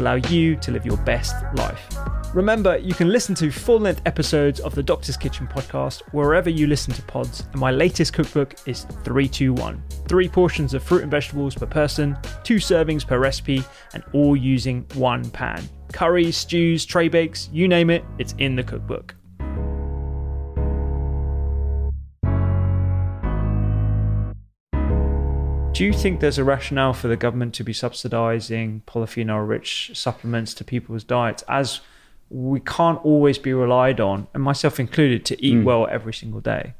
allow you to live your best life. Remember, you can listen to full length episodes of the Doctor's Kitchen podcast wherever you listen to pods, and my latest cookbook is 321. Three portions of fruit and vegetables per person, two servings per recipe, and all using one pan. Curries, stews, tray bakes, you name it, it's in the cookbook. Do you think there's a rationale for the government to be subsidising polyphenol rich supplements to people's diets as we can't always be relied on, and myself included, to eat mm. well every single day?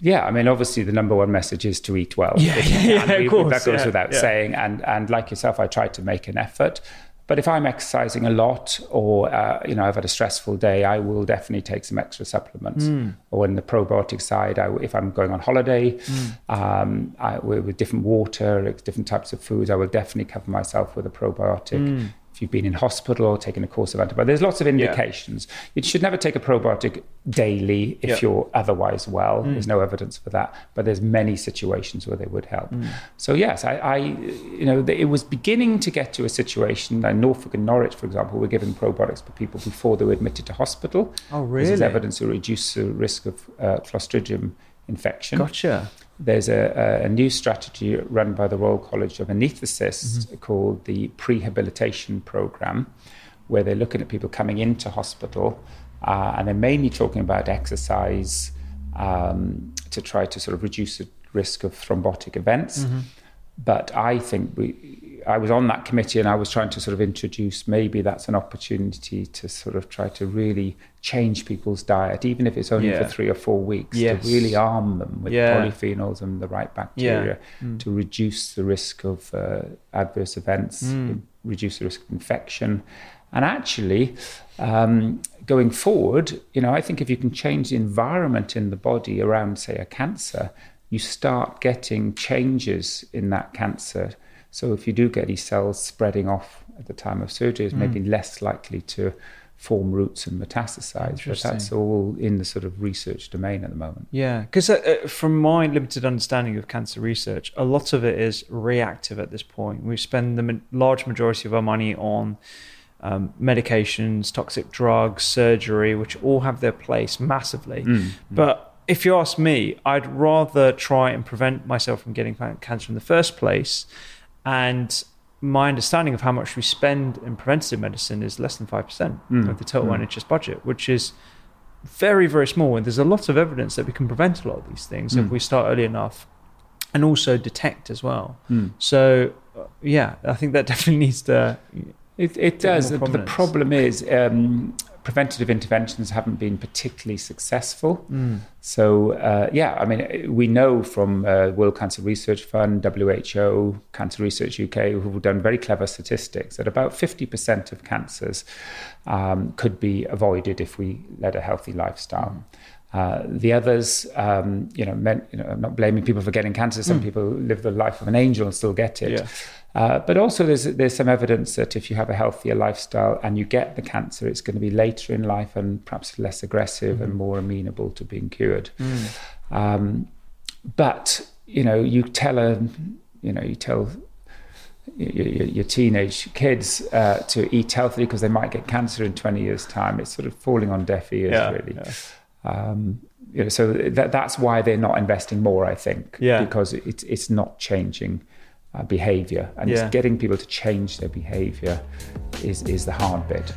Yeah, I mean, obviously, the number one message is to eat well. Yeah, yeah, yeah we, of course, that goes yeah, without yeah. saying. And and like yourself, I try to make an effort. But if I'm exercising a lot, or uh, you know, I've had a stressful day, I will definitely take some extra supplements. Mm. Or in the probiotic side, I, if I'm going on holiday mm. um, I, with different water, different types of foods, I will definitely cover myself with a probiotic. Mm you've been in hospital or taken a course of antibiotics. There's lots of indications. Yeah. You should never take a probiotic daily if yeah. you're otherwise well. Mm. There's no evidence for that, but there's many situations where they would help. Mm. So yes, I, I, you know, it was beginning to get to a situation. Like Norfolk and Norwich, for example, were giving probiotics for people before they were admitted to hospital. Oh, really? There's evidence to reduce the risk of uh, Clostridium infection. Gotcha there's a, a, new strategy run by the Royal College of Anaesthetists mm-hmm. called the Prehabilitation Program, where they're looking at people coming into hospital uh, and they're mainly talking about exercise um, to try to sort of reduce the risk of thrombotic events. Mm-hmm. But I think we, I was on that committee and I was trying to sort of introduce maybe that's an opportunity to sort of try to really change people's diet, even if it's only yeah. for three or four weeks, yes. to really arm them with yeah. polyphenols and the right bacteria yeah. mm. to reduce the risk of uh, adverse events, mm. reduce the risk of infection. And actually, um, going forward, you know, I think if you can change the environment in the body around, say, a cancer, you start getting changes in that cancer so if you do get these cells spreading off at the time of surgery, it's mm. maybe less likely to form roots and metastasize. But that's all in the sort of research domain at the moment. Yeah, because uh, uh, from my limited understanding of cancer research, a lot of it is reactive at this point. We spend the large majority of our money on um, medications, toxic drugs, surgery, which all have their place massively. Mm. But if you ask me, I'd rather try and prevent myself from getting cancer in the first place and my understanding of how much we spend in preventative medicine is less than 5% mm. of the total mm. NHS budget, which is very, very small. And there's a lot of evidence that we can prevent a lot of these things mm. if we start early enough and also detect as well. Mm. So, uh, yeah, I think that definitely needs to. It, it does. The problem is um, preventative interventions haven't been particularly successful. Mm. So, uh, yeah, I mean, we know from uh, World Cancer Research Fund, WHO, Cancer Research UK, who've done very clever statistics that about 50% of cancers um, could be avoided if we led a healthy lifestyle. Uh, the others, um, you know, men, you know, I'm not blaming people for getting cancer. Some mm. people live the life of an angel and still get it. Yeah. Uh, but also, there's there's some evidence that if you have a healthier lifestyle and you get the cancer, it's going to be later in life and perhaps less aggressive mm. and more amenable to being cured. Mm. Um, but you know, you tell a, you know, you tell your, your, teenage kids uh, to eat healthily because they might get cancer in 20 years' time. It's sort of falling on deaf ears, yeah, really. Yeah. Um, you know, so that, that's why they're not investing more, I think, yeah. because it's it's not changing uh, behavior, and yeah. getting people to change their behavior is is the hard bit.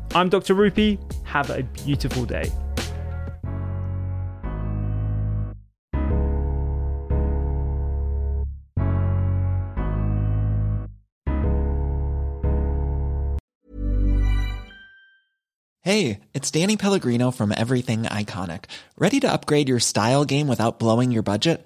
I'm Dr. Rupy. Have a beautiful day. Hey, it's Danny Pellegrino from Everything Iconic. Ready to upgrade your style game without blowing your budget?